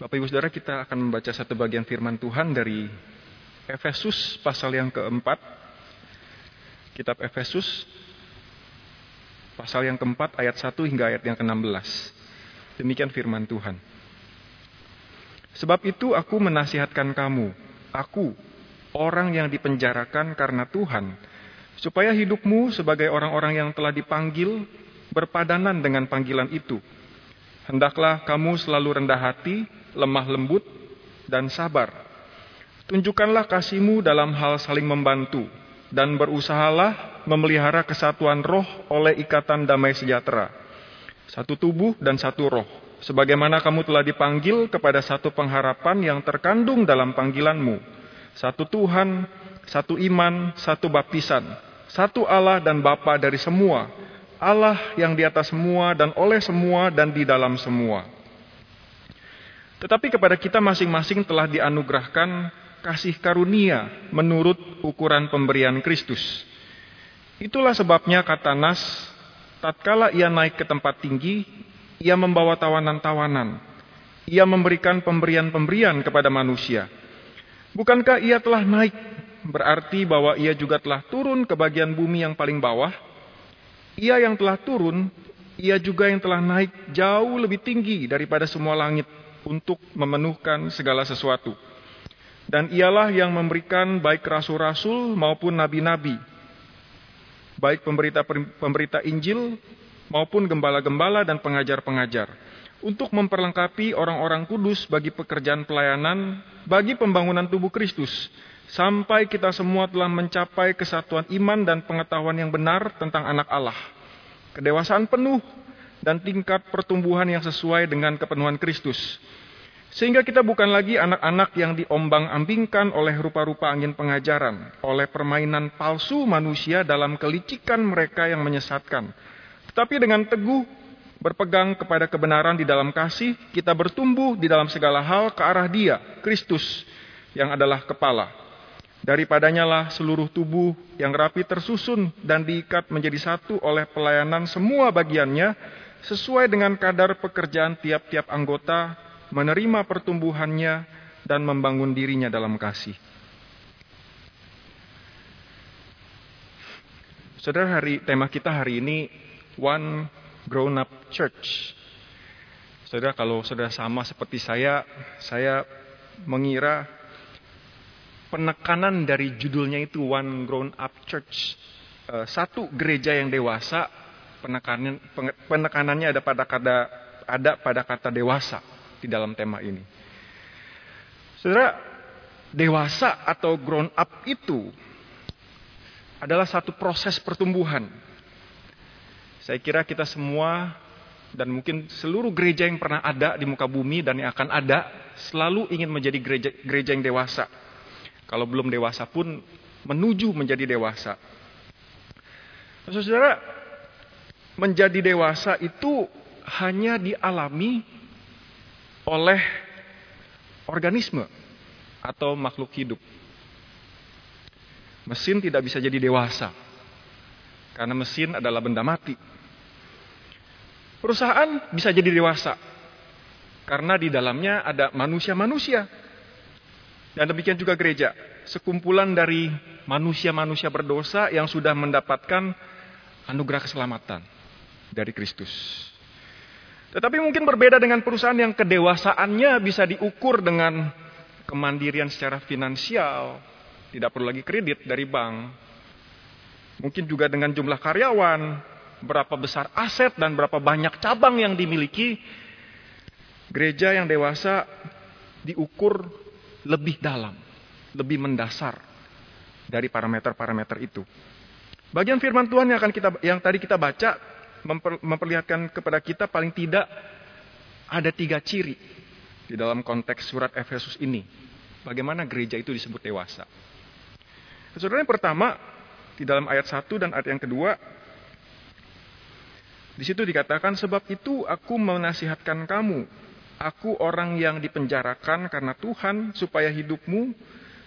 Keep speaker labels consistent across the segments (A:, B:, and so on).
A: Bapak Ibu Saudara kita akan membaca satu bagian firman Tuhan dari Efesus pasal yang keempat. Kitab Efesus pasal yang keempat ayat 1 hingga ayat yang ke-16. Demikian firman Tuhan. Sebab itu aku menasihatkan kamu, aku, orang yang dipenjarakan karena Tuhan, supaya hidupmu sebagai orang-orang yang telah dipanggil berpadanan dengan panggilan itu. Hendaklah kamu selalu rendah hati, lemah lembut, dan sabar. Tunjukkanlah kasihmu dalam hal saling membantu, dan berusahalah memelihara kesatuan roh oleh ikatan damai sejahtera. Satu tubuh dan satu roh, sebagaimana kamu telah dipanggil kepada satu pengharapan yang terkandung dalam panggilanmu. Satu Tuhan, satu iman, satu baptisan, satu Allah dan Bapa dari semua, Allah yang di atas semua dan oleh semua dan di dalam semua. Tetapi kepada kita masing-masing telah dianugerahkan kasih karunia menurut ukuran pemberian Kristus. Itulah sebabnya kata Nas, tatkala ia naik ke tempat tinggi, ia membawa tawanan-tawanan. Ia memberikan pemberian-pemberian kepada manusia. Bukankah ia telah naik? Berarti bahwa ia juga telah turun ke bagian bumi yang paling bawah. Ia yang telah turun, ia juga yang telah naik jauh lebih tinggi daripada semua langit untuk memenuhkan segala sesuatu. Dan ialah yang memberikan baik rasul-rasul maupun nabi-nabi, baik pemberita-pemberita Injil maupun gembala-gembala dan pengajar-pengajar, untuk memperlengkapi orang-orang kudus bagi pekerjaan pelayanan, bagi pembangunan tubuh Kristus, sampai kita semua telah mencapai kesatuan iman dan pengetahuan yang benar tentang anak Allah. Kedewasaan penuh dan tingkat pertumbuhan yang sesuai dengan kepenuhan Kristus. Sehingga kita bukan lagi anak-anak yang diombang-ambingkan oleh rupa-rupa angin pengajaran, oleh permainan palsu manusia dalam kelicikan mereka yang menyesatkan. Tetapi dengan teguh berpegang kepada kebenaran di dalam kasih, kita bertumbuh di dalam segala hal ke arah Dia, Kristus, yang adalah kepala. Daripadanya lah seluruh tubuh yang rapi tersusun dan diikat menjadi satu oleh pelayanan semua bagiannya, sesuai dengan kadar pekerjaan tiap-tiap anggota, menerima pertumbuhannya, dan membangun dirinya dalam kasih. Saudara, hari tema kita hari ini One Grown Up Church. Saudara, kalau saudara sama seperti saya, saya mengira penekanan dari judulnya itu One Grown Up Church. Eh, satu gereja yang dewasa penekanan penekanannya ada pada kata ada pada kata dewasa di dalam tema ini. Saudara, dewasa atau grown up itu adalah satu proses pertumbuhan. Saya kira kita semua dan mungkin seluruh gereja yang pernah ada di muka bumi dan yang akan ada selalu ingin menjadi gereja, gereja yang dewasa. Kalau belum dewasa pun menuju menjadi dewasa. Saudara, menjadi dewasa itu hanya dialami oleh organisme atau makhluk hidup. Mesin tidak bisa jadi dewasa karena mesin adalah benda mati. Perusahaan bisa jadi dewasa karena di dalamnya ada manusia-manusia. Dan demikian juga gereja, sekumpulan dari manusia-manusia berdosa yang sudah mendapatkan anugerah keselamatan dari Kristus. Tetapi mungkin berbeda dengan perusahaan yang kedewasaannya bisa diukur dengan kemandirian secara finansial, tidak perlu lagi kredit dari bank. Mungkin juga dengan jumlah karyawan, berapa besar aset dan berapa banyak cabang yang dimiliki. Gereja yang dewasa diukur lebih dalam, lebih mendasar dari parameter-parameter itu. Bagian firman Tuhan yang akan kita yang tadi kita baca memper, memperlihatkan kepada kita paling tidak ada tiga ciri di dalam konteks surat Efesus ini. Bagaimana gereja itu disebut dewasa. Saudara yang pertama, di dalam ayat 1 dan ayat yang kedua, di situ dikatakan, sebab itu aku menasihatkan kamu, aku orang yang dipenjarakan karena Tuhan, supaya hidupmu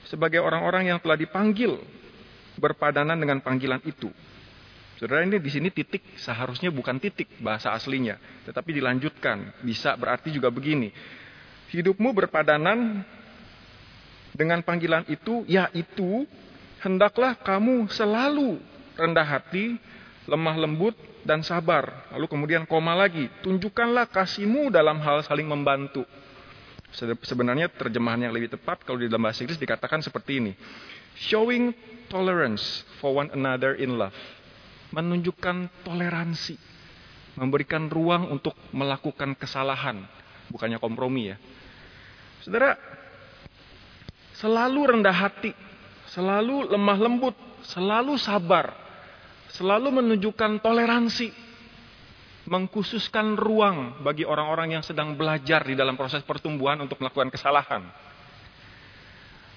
A: sebagai orang-orang yang telah dipanggil berpadanan dengan panggilan itu. Saudara ini di sini titik seharusnya bukan titik bahasa aslinya, tetapi dilanjutkan. Bisa berarti juga begini. hidupmu berpadanan dengan panggilan itu, yaitu hendaklah kamu selalu rendah hati, lemah lembut, dan sabar. Lalu kemudian koma lagi, tunjukkanlah kasihmu dalam hal saling membantu. Sebenarnya terjemahan yang lebih tepat kalau di dalam bahasa Inggris dikatakan seperti ini. Showing tolerance for one another in love. Menunjukkan toleransi. Memberikan ruang untuk melakukan kesalahan. Bukannya kompromi ya. Saudara, selalu rendah hati. Selalu lemah lembut. Selalu sabar. Selalu menunjukkan toleransi mengkhususkan ruang bagi orang-orang yang sedang belajar di dalam proses pertumbuhan untuk melakukan kesalahan.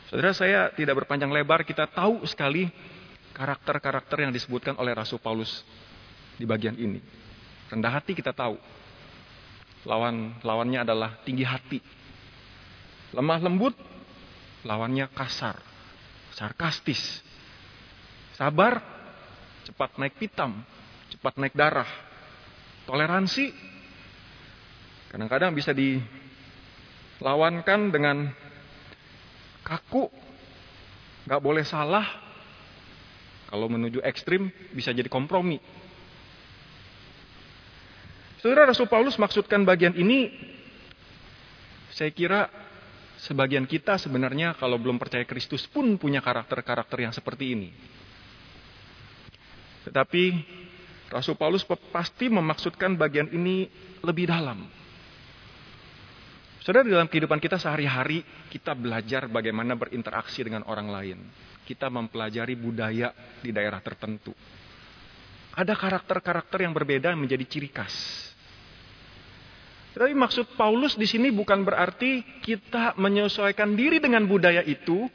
A: Saudara saya tidak berpanjang lebar, kita tahu sekali karakter-karakter yang disebutkan oleh Rasul Paulus di bagian ini. Rendah hati kita tahu. Lawan lawannya adalah tinggi hati. Lemah lembut lawannya kasar, sarkastis. Sabar cepat naik pitam, cepat naik darah Toleransi kadang-kadang bisa dilawankan dengan kaku, nggak boleh salah. Kalau menuju ekstrim bisa jadi kompromi. Saudara Rasul Paulus maksudkan bagian ini, saya kira sebagian kita sebenarnya kalau belum percaya Kristus pun punya karakter-karakter yang seperti ini. Tetapi Rasul Paulus pasti memaksudkan bagian ini lebih dalam. Saudara, dalam kehidupan kita sehari-hari, kita belajar bagaimana berinteraksi dengan orang lain. Kita mempelajari budaya di daerah tertentu. Ada karakter-karakter yang berbeda yang menjadi ciri khas. Tapi maksud Paulus di sini bukan berarti kita menyesuaikan diri dengan budaya itu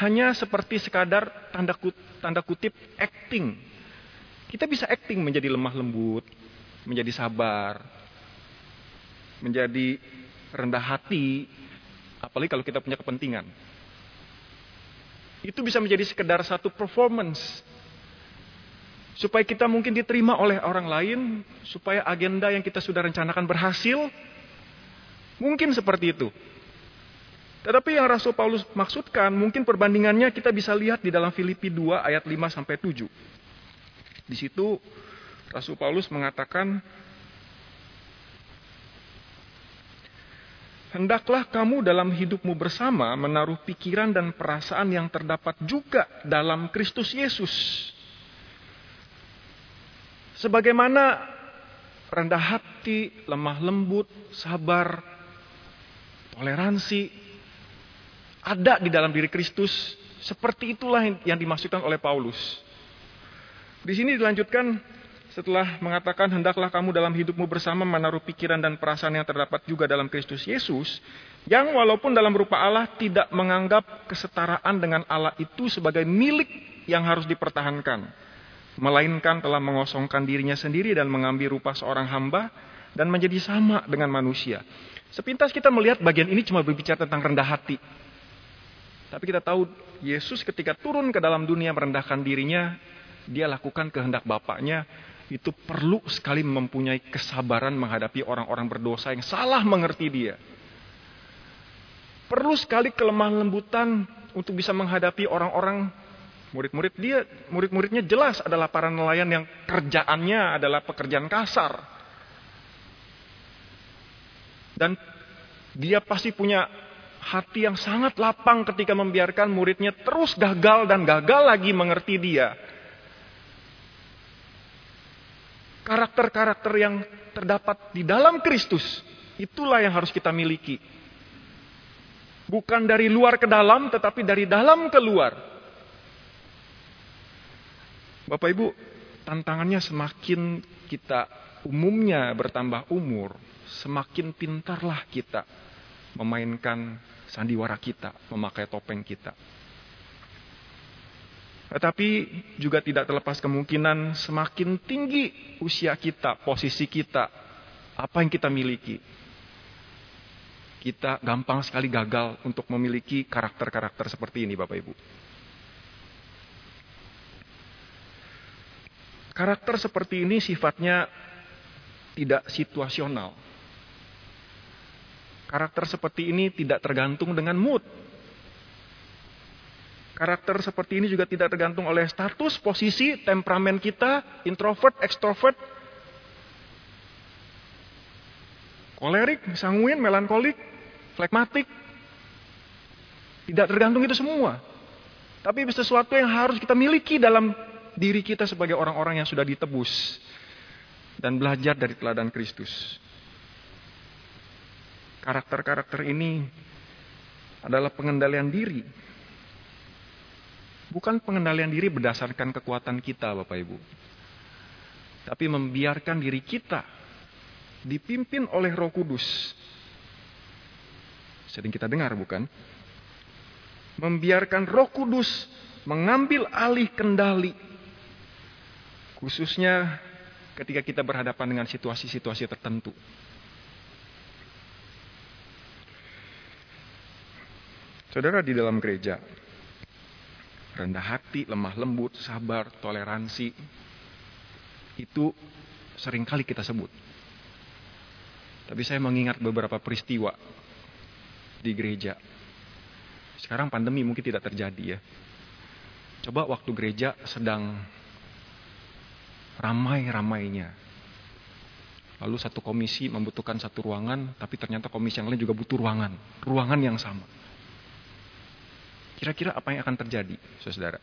A: hanya seperti sekadar tanda kutip acting kita bisa acting menjadi lemah lembut, menjadi sabar, menjadi rendah hati, apalagi kalau kita punya kepentingan. Itu bisa menjadi sekedar satu performance. Supaya kita mungkin diterima oleh orang lain, supaya agenda yang kita sudah rencanakan berhasil, mungkin seperti itu. Tetapi yang Rasul Paulus maksudkan, mungkin perbandingannya kita bisa lihat di dalam Filipi 2 ayat 5 sampai 7. Di situ Rasul Paulus mengatakan, Hendaklah kamu dalam hidupmu bersama menaruh pikiran dan perasaan yang terdapat juga dalam Kristus Yesus. Sebagaimana rendah hati, lemah lembut, sabar, toleransi ada di dalam diri Kristus, seperti itulah yang dimaksudkan oleh Paulus. Di sini dilanjutkan setelah mengatakan hendaklah kamu dalam hidupmu bersama menaruh pikiran dan perasaan yang terdapat juga dalam Kristus Yesus, yang walaupun dalam rupa Allah tidak menganggap kesetaraan dengan Allah itu sebagai milik yang harus dipertahankan, melainkan telah mengosongkan dirinya sendiri dan mengambil rupa seorang hamba dan menjadi sama dengan manusia. Sepintas kita melihat bagian ini cuma berbicara tentang rendah hati. Tapi kita tahu Yesus ketika turun ke dalam dunia merendahkan dirinya, dia lakukan kehendak Bapaknya, itu perlu sekali mempunyai kesabaran menghadapi orang-orang berdosa yang salah mengerti dia. Perlu sekali kelemahan lembutan untuk bisa menghadapi orang-orang murid-murid dia, murid-muridnya jelas adalah para nelayan yang kerjaannya adalah pekerjaan kasar. Dan dia pasti punya hati yang sangat lapang ketika membiarkan muridnya terus gagal dan gagal lagi mengerti dia. Karakter-karakter yang terdapat di dalam Kristus, itulah yang harus kita miliki. Bukan dari luar ke dalam, tetapi dari dalam ke luar. Bapak Ibu, tantangannya semakin kita umumnya bertambah umur, semakin pintarlah kita memainkan sandiwara kita, memakai topeng kita. Tetapi juga tidak terlepas kemungkinan semakin tinggi usia kita, posisi kita, apa yang kita miliki. Kita gampang sekali gagal untuk memiliki karakter-karakter seperti ini Bapak Ibu. Karakter seperti ini sifatnya tidak situasional. Karakter seperti ini tidak tergantung dengan mood. Karakter seperti ini juga tidak tergantung oleh status, posisi, temperamen kita, introvert, extrovert, kolerik, sanguin, melankolik, flekmatik. Tidak tergantung itu semua. Tapi sesuatu yang harus kita miliki dalam diri kita sebagai orang-orang yang sudah ditebus dan belajar dari teladan Kristus. Karakter-karakter ini adalah pengendalian diri. Bukan pengendalian diri berdasarkan kekuatan kita, Bapak Ibu. Tapi membiarkan diri kita dipimpin oleh Roh Kudus. Sering kita dengar, bukan? membiarkan Roh Kudus mengambil alih kendali, khususnya ketika kita berhadapan dengan situasi-situasi tertentu. Saudara di dalam gereja, rendah hati, lemah lembut, sabar, toleransi, itu sering kali kita sebut. Tapi saya mengingat beberapa peristiwa di gereja sekarang pandemi mungkin tidak terjadi ya. Coba waktu gereja sedang ramai-ramainya. Lalu satu komisi membutuhkan satu ruangan, tapi ternyata komisi yang lain juga butuh ruangan. Ruangan yang sama. Kira-kira apa yang akan terjadi, saudara?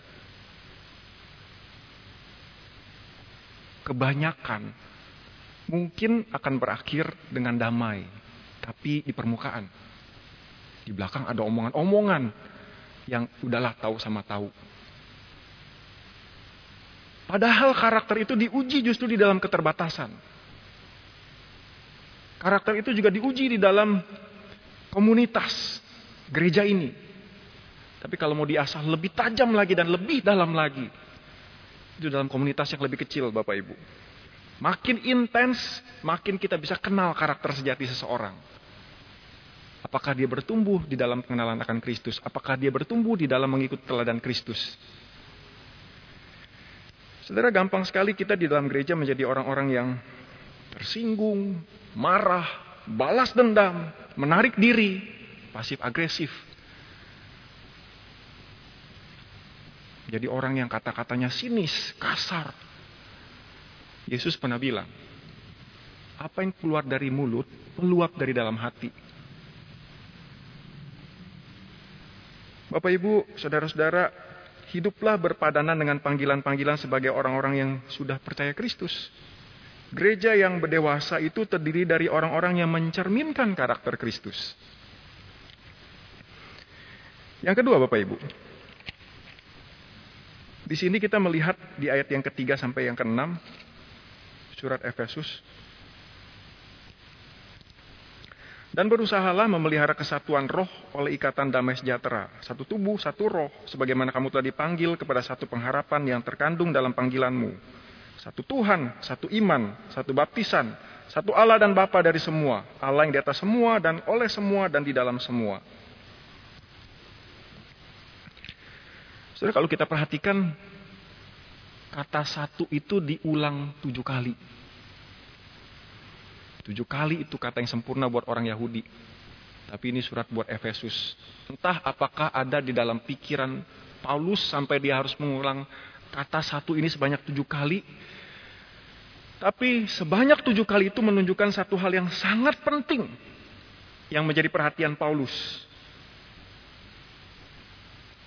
A: Kebanyakan mungkin akan berakhir dengan damai, tapi di permukaan. Di belakang ada omongan-omongan yang udahlah tahu sama tahu. Padahal karakter itu diuji justru di dalam keterbatasan. Karakter itu juga diuji di dalam komunitas gereja ini. Tapi kalau mau diasah lebih tajam lagi dan lebih dalam lagi, itu dalam komunitas yang lebih kecil Bapak Ibu. Makin intens, makin kita bisa kenal karakter sejati seseorang. Apakah dia bertumbuh di dalam pengenalan akan Kristus? Apakah dia bertumbuh di dalam mengikuti teladan Kristus? Saudara, gampang sekali kita di dalam gereja menjadi orang-orang yang tersinggung, marah, balas dendam, menarik diri, pasif agresif. Jadi orang yang kata-katanya sinis, kasar. Yesus pernah bilang, apa yang keluar dari mulut, meluap dari dalam hati. Bapak Ibu, saudara-saudara, hiduplah berpadanan dengan panggilan-panggilan sebagai orang-orang yang sudah percaya Kristus. Gereja yang berdewasa itu terdiri dari orang-orang yang mencerminkan karakter Kristus. Yang kedua, Bapak Ibu. Di sini kita melihat di ayat yang ketiga sampai yang keenam, surat Efesus. Dan berusahalah memelihara kesatuan roh oleh ikatan damai sejahtera. Satu tubuh, satu roh, sebagaimana kamu telah dipanggil kepada satu pengharapan yang terkandung dalam panggilanmu. Satu Tuhan, satu iman, satu baptisan, satu Allah dan Bapa dari semua. Allah yang di atas semua dan oleh semua dan di dalam semua. Saudara kalau kita perhatikan, kata satu itu diulang tujuh kali. Tujuh kali itu kata yang sempurna buat orang Yahudi. Tapi ini surat buat Efesus. Entah apakah ada di dalam pikiran Paulus sampai dia harus mengulang kata satu ini sebanyak tujuh kali. Tapi sebanyak tujuh kali itu menunjukkan satu hal yang sangat penting yang menjadi perhatian Paulus.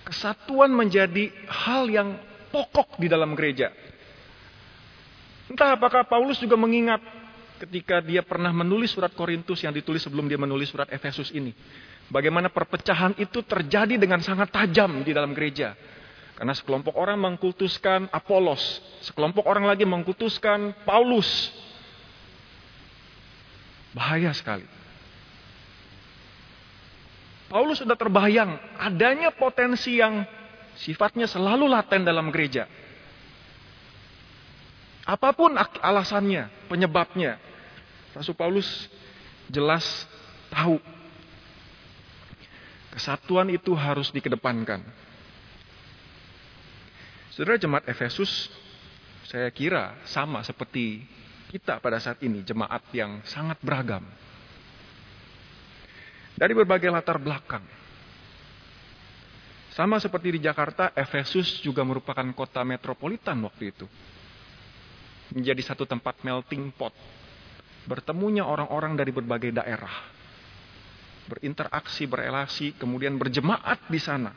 A: Kesatuan menjadi hal yang pokok di dalam gereja. Entah apakah Paulus juga mengingat ketika dia pernah menulis surat Korintus yang ditulis sebelum dia menulis surat Efesus ini. Bagaimana perpecahan itu terjadi dengan sangat tajam di dalam gereja. Karena sekelompok orang mengkultuskan Apolos, sekelompok orang lagi mengkultuskan Paulus. Bahaya sekali. Paulus sudah terbayang adanya potensi yang sifatnya selalu laten dalam gereja. Apa pun alasannya, penyebabnya, Rasul Paulus jelas tahu kesatuan itu harus dikedepankan. Saudara jemaat Efesus, saya kira sama seperti kita pada saat ini, jemaat yang sangat beragam. Dari berbagai latar belakang. Sama seperti di Jakarta, Efesus juga merupakan kota metropolitan waktu itu. Menjadi satu tempat melting pot. Bertemunya orang-orang dari berbagai daerah. Berinteraksi, berelasi, kemudian berjemaat di sana.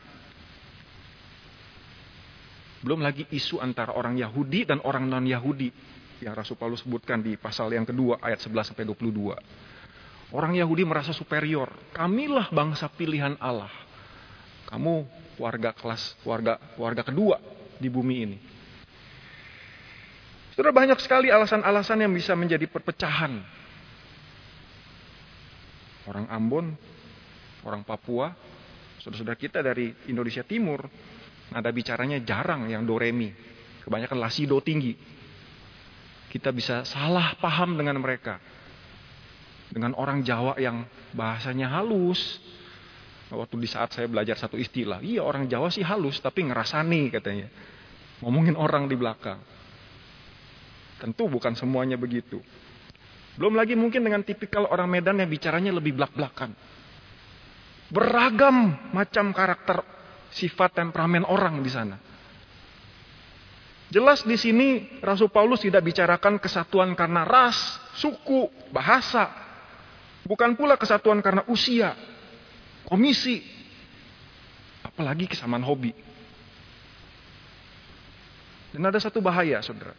A: Belum lagi isu antara orang Yahudi dan orang non-Yahudi yang Rasul Paulus sebutkan di pasal yang kedua ayat 11 sampai 22. Orang Yahudi merasa superior. Kamilah bangsa pilihan Allah. Kamu warga kelas warga warga kedua di bumi ini. Sudah banyak sekali alasan-alasan yang bisa menjadi perpecahan. Orang Ambon, orang Papua, saudara-saudara kita dari Indonesia Timur, ada bicaranya jarang yang do re mi. Kebanyakan la si do tinggi. Kita bisa salah paham dengan mereka. Dengan orang Jawa yang bahasanya halus, Waktu di saat saya belajar satu istilah, iya orang Jawa sih halus tapi ngerasani katanya. Ngomongin orang di belakang. Tentu bukan semuanya begitu. Belum lagi mungkin dengan tipikal orang Medan yang bicaranya lebih belak-belakan. Beragam macam karakter sifat temperamen orang di sana. Jelas di sini Rasul Paulus tidak bicarakan kesatuan karena ras, suku, bahasa. Bukan pula kesatuan karena usia, komisi, apalagi kesamaan hobi. Dan ada satu bahaya, saudara.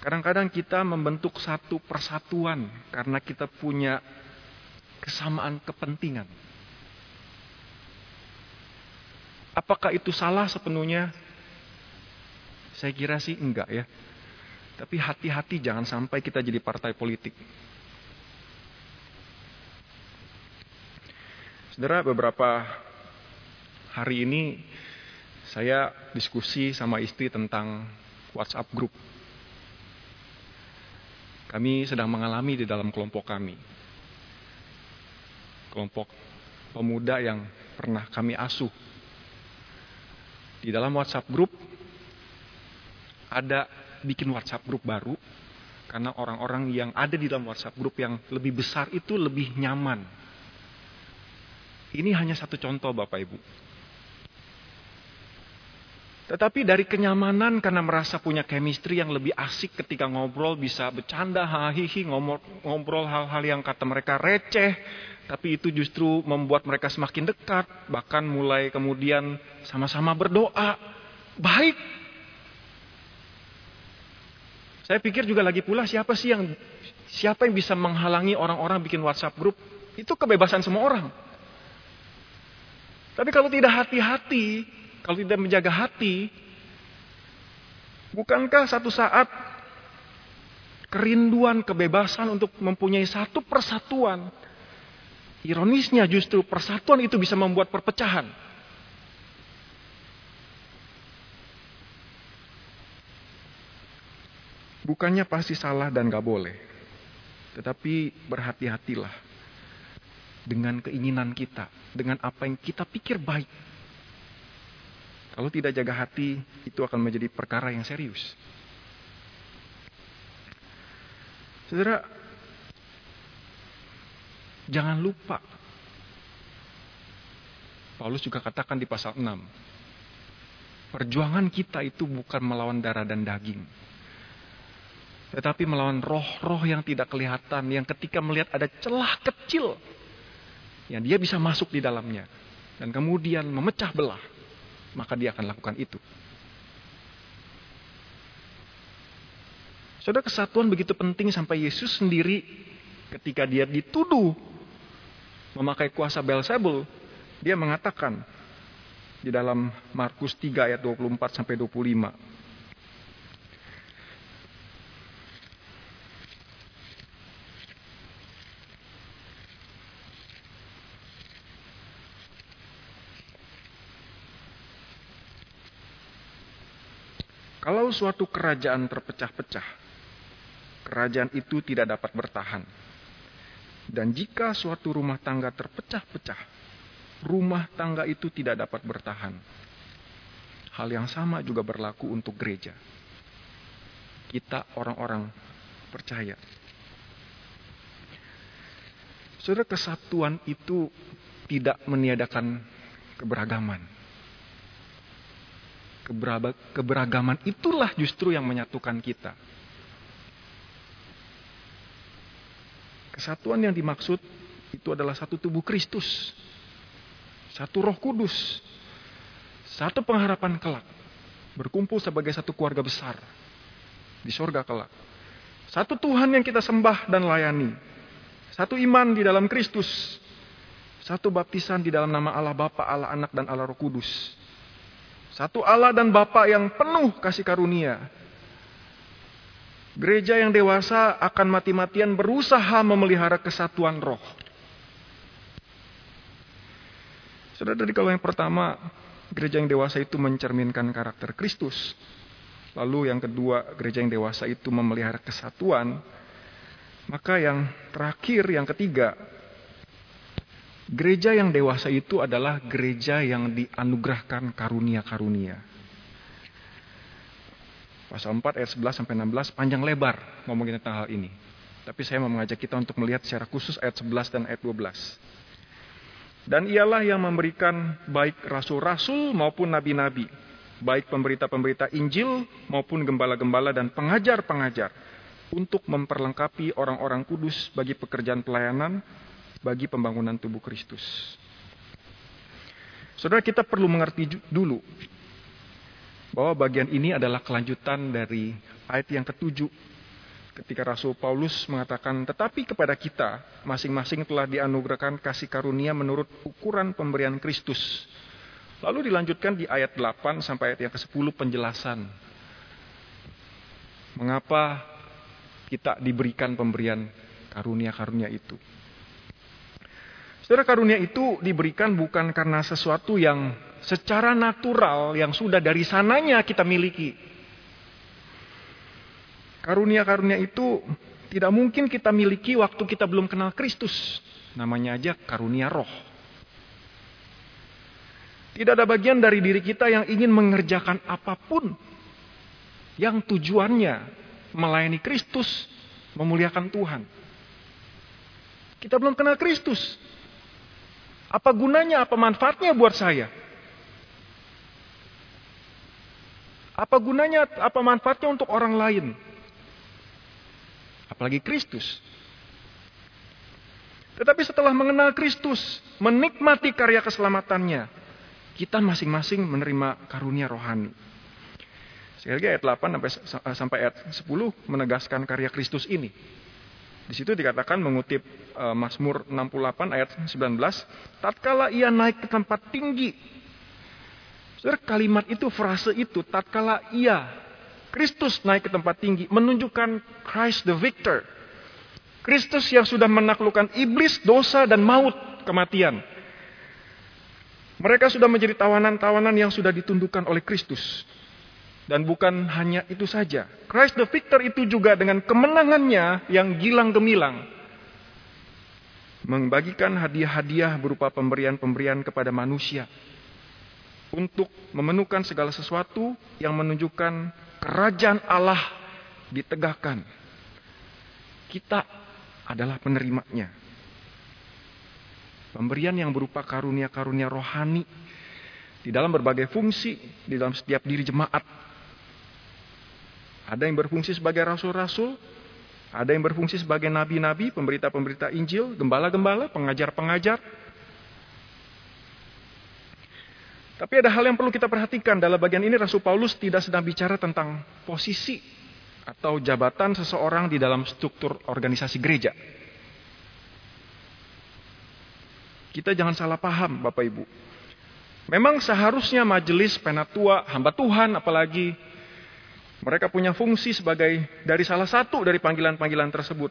A: Kadang-kadang kita membentuk satu persatuan karena kita punya kesamaan kepentingan. Apakah itu salah sepenuhnya? Saya kira sih enggak ya. Tapi hati-hati jangan sampai kita jadi partai politik. Saudara, beberapa hari ini saya diskusi sama istri tentang WhatsApp group. Kami sedang mengalami di dalam kelompok kami. Kelompok pemuda yang pernah kami asuh. Di dalam WhatsApp group ada bikin WhatsApp group baru karena orang-orang yang ada di dalam WhatsApp group yang lebih besar itu lebih nyaman ini hanya satu contoh Bapak Ibu. Tetapi dari kenyamanan karena merasa punya chemistry yang lebih asik ketika ngobrol bisa bercanda hahihi ngobrol hal-hal yang kata mereka receh tapi itu justru membuat mereka semakin dekat bahkan mulai kemudian sama-sama berdoa. Baik. Saya pikir juga lagi pula siapa sih yang siapa yang bisa menghalangi orang-orang bikin WhatsApp grup? Itu kebebasan semua orang tapi kalau tidak hati-hati, kalau tidak menjaga hati, bukankah satu saat kerinduan kebebasan untuk mempunyai satu persatuan, ironisnya justru persatuan itu bisa membuat perpecahan. Bukannya pasti salah dan gak boleh. Tetapi berhati-hatilah dengan keinginan kita, dengan apa yang kita pikir baik. Kalau tidak jaga hati, itu akan menjadi perkara yang serius. Saudara, jangan lupa. Paulus juga katakan di pasal 6. Perjuangan kita itu bukan melawan darah dan daging. Tetapi melawan roh-roh yang tidak kelihatan. Yang ketika melihat ada celah kecil yang dia bisa masuk di dalamnya dan kemudian memecah belah, maka dia akan lakukan itu. Saudara kesatuan begitu penting sampai Yesus sendiri ketika dia dituduh memakai kuasa Belzebul, dia mengatakan di dalam Markus 3 ayat 24 sampai 25. Kalau suatu kerajaan terpecah-pecah, kerajaan itu tidak dapat bertahan. Dan jika suatu rumah tangga terpecah-pecah, rumah tangga itu tidak dapat bertahan. Hal yang sama juga berlaku untuk gereja. Kita orang-orang percaya. Saudara, kesatuan itu tidak meniadakan keberagaman. Keberagaman itulah justru yang menyatukan kita. Kesatuan yang dimaksud itu adalah satu tubuh Kristus, satu Roh Kudus, satu pengharapan kelak, berkumpul sebagai satu keluarga besar di sorga kelak. Satu Tuhan yang kita sembah dan layani, satu iman di dalam Kristus, satu baptisan di dalam nama Allah Bapa, Allah Anak, dan Allah Roh Kudus. Satu Allah dan Bapa yang penuh kasih karunia, Gereja yang dewasa akan mati-matian berusaha memelihara kesatuan roh. Saudara, dari kalau yang pertama, gereja yang dewasa itu mencerminkan karakter Kristus. Lalu yang kedua, gereja yang dewasa itu memelihara kesatuan. Maka yang terakhir, yang ketiga, gereja yang dewasa itu adalah gereja yang dianugerahkan karunia-karunia. Pasal 4 ayat 11 sampai 16 panjang lebar ngomongin tentang hal ini. Tapi saya mau mengajak kita untuk melihat secara khusus ayat 11 dan ayat 12. Dan ialah yang memberikan baik rasul-rasul maupun nabi-nabi, baik pemberita-pemberita Injil maupun gembala-gembala dan pengajar-pengajar untuk memperlengkapi orang-orang kudus bagi pekerjaan pelayanan bagi pembangunan tubuh Kristus. Saudara kita perlu mengerti dulu bahwa bagian ini adalah kelanjutan dari ayat yang ketujuh ketika Rasul Paulus mengatakan tetapi kepada kita masing-masing telah dianugerahkan kasih karunia menurut ukuran pemberian Kristus. Lalu dilanjutkan di ayat 8 sampai ayat yang ke-10 penjelasan mengapa kita diberikan pemberian karunia-karunia itu. Saudara karunia itu diberikan bukan karena sesuatu yang secara natural yang sudah dari sananya kita miliki. Karunia-karunia itu tidak mungkin kita miliki waktu kita belum kenal Kristus. Namanya aja karunia roh. Tidak ada bagian dari diri kita yang ingin mengerjakan apa pun yang tujuannya melayani Kristus, memuliakan Tuhan. Kita belum kenal Kristus. Apa gunanya, apa manfaatnya buat saya? Apa gunanya, apa manfaatnya untuk orang lain? Apalagi Kristus. Tetapi setelah mengenal Kristus, menikmati karya keselamatannya, kita masing-masing menerima karunia rohani. Sekali lagi ayat 8 sampai, sampai ayat 10 menegaskan karya Kristus ini. Di situ dikatakan mengutip uh, Mazmur 68 ayat 19, tatkala ia naik ke tempat tinggi Saudara, kalimat itu, frase itu, tatkala ia, Kristus naik ke tempat tinggi, menunjukkan Christ the victor. Kristus yang sudah menaklukkan iblis, dosa, dan maut, kematian. Mereka sudah menjadi tawanan-tawanan yang sudah ditundukkan oleh Kristus. Dan bukan hanya itu saja. Christ the victor itu juga dengan kemenangannya yang gilang gemilang. Membagikan hadiah-hadiah berupa pemberian-pemberian kepada manusia untuk memenuhkan segala sesuatu yang menunjukkan kerajaan Allah ditegakkan. Kita adalah penerimanya. Pemberian yang berupa karunia-karunia rohani di dalam berbagai fungsi di dalam setiap diri jemaat. Ada yang berfungsi sebagai rasul-rasul, ada yang berfungsi sebagai nabi-nabi, pemberita-pemberita Injil, gembala-gembala, pengajar-pengajar, Tapi ada hal yang perlu kita perhatikan dalam bagian ini Rasul Paulus tidak sedang bicara tentang posisi atau jabatan seseorang di dalam struktur organisasi gereja. Kita jangan salah paham Bapak Ibu. Memang seharusnya majelis penatua, hamba Tuhan apalagi mereka punya fungsi sebagai dari salah satu dari panggilan-panggilan tersebut.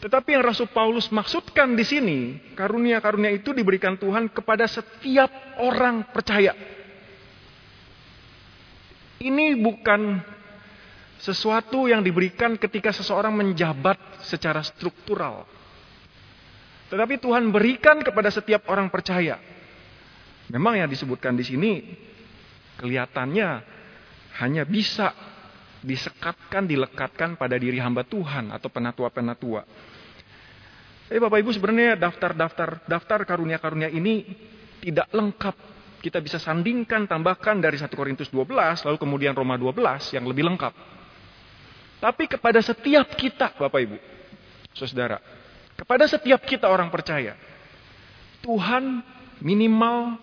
A: Tetapi yang Rasul Paulus maksudkan di sini, karunia-karunia itu diberikan Tuhan kepada setiap orang percaya. Ini bukan sesuatu yang diberikan ketika seseorang menjabat secara struktural. Tetapi Tuhan berikan kepada setiap orang percaya. Memang yang disebutkan di sini kelihatannya hanya bisa disekatkan, dilekatkan pada diri hamba Tuhan atau penatua-penatua. Tapi Bapak Ibu sebenarnya daftar-daftar daftar karunia-karunia ini tidak lengkap. Kita bisa sandingkan, tambahkan dari 1 Korintus 12, lalu kemudian Roma 12 yang lebih lengkap. Tapi kepada setiap kita, Bapak Ibu, saudara, kepada setiap kita orang percaya, Tuhan minimal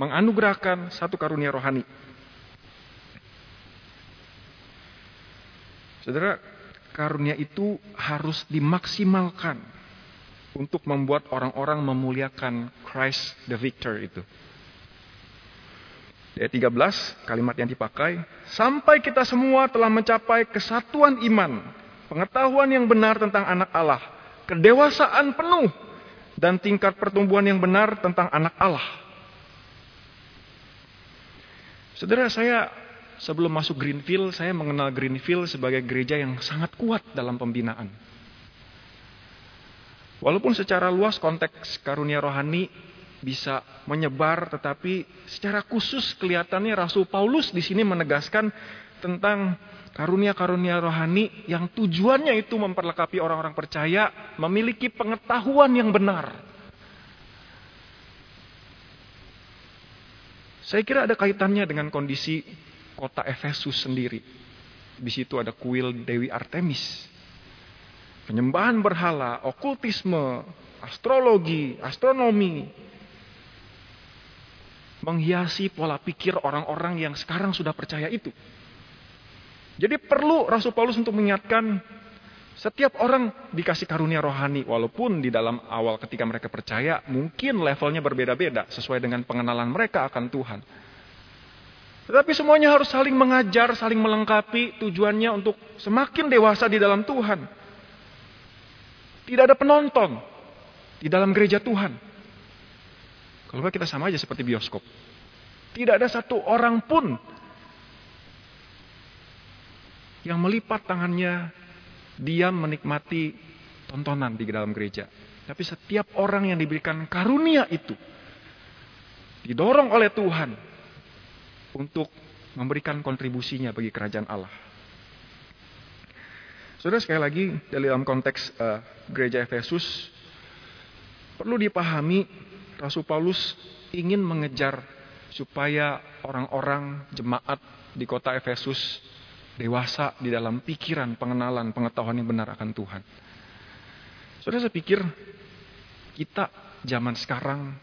A: menganugerahkan satu karunia rohani. Saudara, karunia itu harus dimaksimalkan untuk membuat orang-orang memuliakan Christ the victor itu. Ayat 13, kalimat yang dipakai, sampai kita semua telah mencapai kesatuan iman, pengetahuan yang benar tentang anak Allah, kedewasaan penuh, dan tingkat pertumbuhan yang benar tentang anak Allah. Saudara, saya sebelum masuk Greenfield, saya mengenal Greenfield sebagai gereja yang sangat kuat dalam pembinaan. Walaupun secara luas konteks karunia rohani bisa menyebar, tetapi secara khusus kelihatannya Rasul Paulus di sini menegaskan tentang karunia-karunia rohani yang tujuannya itu memperlengkapi orang-orang percaya memiliki pengetahuan yang benar. Saya kira ada kaitannya dengan kondisi kota Efesus sendiri. Di situ ada kuil Dewi Artemis. Penyembahan berhala, okultisme, astrologi, astronomi. Menghiasi pola pikir orang-orang yang sekarang sudah percaya itu. Jadi perlu Rasul Paulus untuk mengingatkan setiap orang dikasih karunia rohani walaupun di dalam awal ketika mereka percaya mungkin levelnya berbeda-beda sesuai dengan pengenalan mereka akan Tuhan. Tetapi semuanya harus saling mengajar, saling melengkapi tujuannya untuk semakin dewasa di dalam Tuhan. Tidak ada penonton di dalam gereja Tuhan. Kalau kita sama aja seperti bioskop. Tidak ada satu orang pun yang melipat tangannya diam menikmati tontonan di dalam gereja. Tapi setiap orang yang diberikan karunia itu didorong oleh Tuhan untuk memberikan kontribusinya bagi kerajaan Allah. Saudara sekali lagi dalam konteks uh, gereja Efesus perlu dipahami Rasul Paulus ingin mengejar supaya orang-orang jemaat di kota Efesus dewasa di dalam pikiran, pengenalan, pengetahuan yang benar akan Tuhan. Saudara saya pikir kita zaman sekarang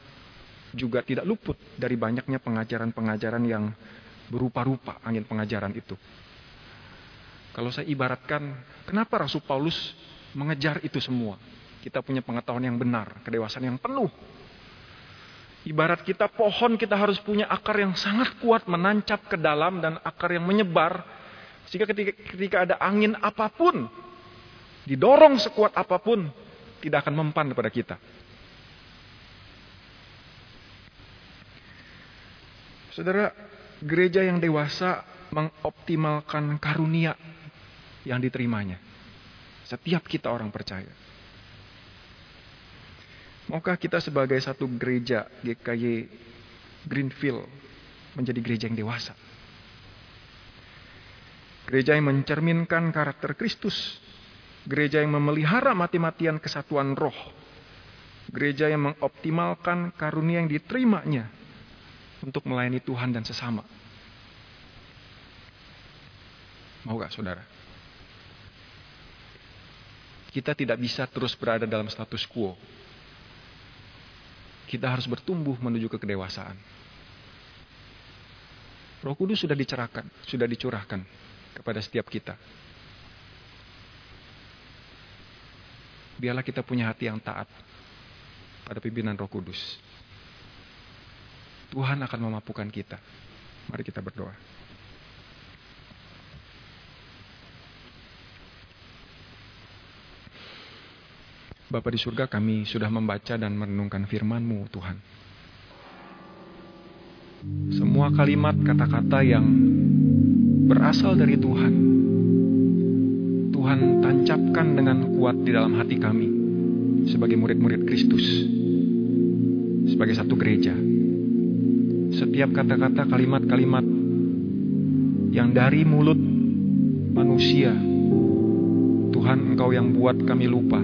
A: juga tidak luput dari banyaknya pengajaran-pengajaran yang berupa-rupa angin pengajaran itu. Kalau saya ibaratkan, kenapa Rasul Paulus mengejar itu semua? Kita punya pengetahuan yang benar, kedewasaan yang penuh. Ibarat kita pohon, kita harus punya akar yang sangat kuat menancap ke dalam dan akar yang menyebar. Sehingga ketika, ketika ada angin apa pun, didorong sekuat apa pun, tidak akan mempan kepada kita. Saudara, gereja yang dewasa mengoptimalkan karunia yang diterimanya. Setiap kita orang percaya. Maukah kita sebagai satu gereja GKY Greenfield menjadi gereja yang dewasa? Gereja yang mencerminkan karakter Kristus. Gereja yang memelihara mati-matian kesatuan roh. Gereja yang mengoptimalkan karunia yang diterimanya untuk melayani Tuhan dan sesama. Mau gak saudara? Kita tidak bisa terus berada dalam status quo. Kita harus bertumbuh menuju ke kedewasaan. Roh Kudus sudah dicerahkan, sudah dicurahkan kepada setiap kita. Biarlah kita punya hati yang taat pada pimpinan Roh Kudus. Tuhan akan memampukan kita. Mari kita berdoa. Bapa di surga kami sudah membaca dan merenungkan firman-Mu Tuhan. Semua kalimat kata-kata yang berasal dari Tuhan. Tuhan tancapkan dengan kuat di dalam hati kami sebagai murid-murid Kristus. Sebagai satu gereja setiap kata-kata kalimat-kalimat yang dari mulut manusia. Tuhan engkau yang buat kami lupa.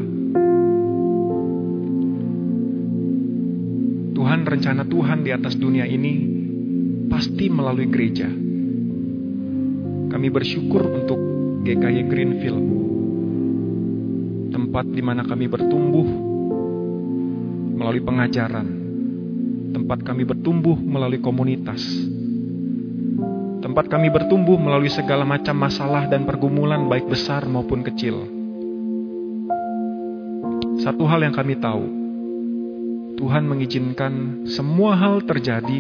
A: Tuhan, rencana Tuhan di atas dunia ini pasti melalui gereja. Kami bersyukur untuk GKY Greenfield, tempat di mana kami bertumbuh melalui pengajaran, tempat kami bertumbuh melalui komunitas, tempat kami bertumbuh melalui segala macam masalah dan pergumulan, baik besar maupun kecil. Satu hal yang kami tahu, Tuhan mengizinkan semua hal terjadi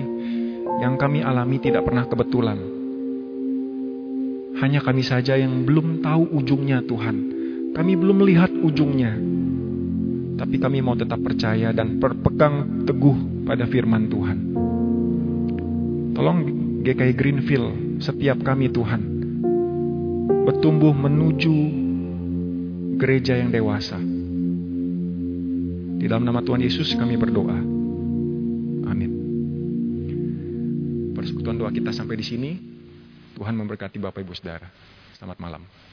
A: yang kami alami tidak pernah kebetulan. Hanya kami saja yang belum tahu ujungnya Tuhan. Kami belum melihat ujungnya. Tapi kami mau tetap percaya dan berpegang teguh pada firman Tuhan. Tolong GKI Greenfield, setiap kami Tuhan, bertumbuh menuju gereja yang dewasa. Di dalam nama Tuhan Yesus kami berdoa. Amin. Persekutuan doa kita sampai di sini. Tuhan memberkati Bapak Ibu Saudara. Selamat malam.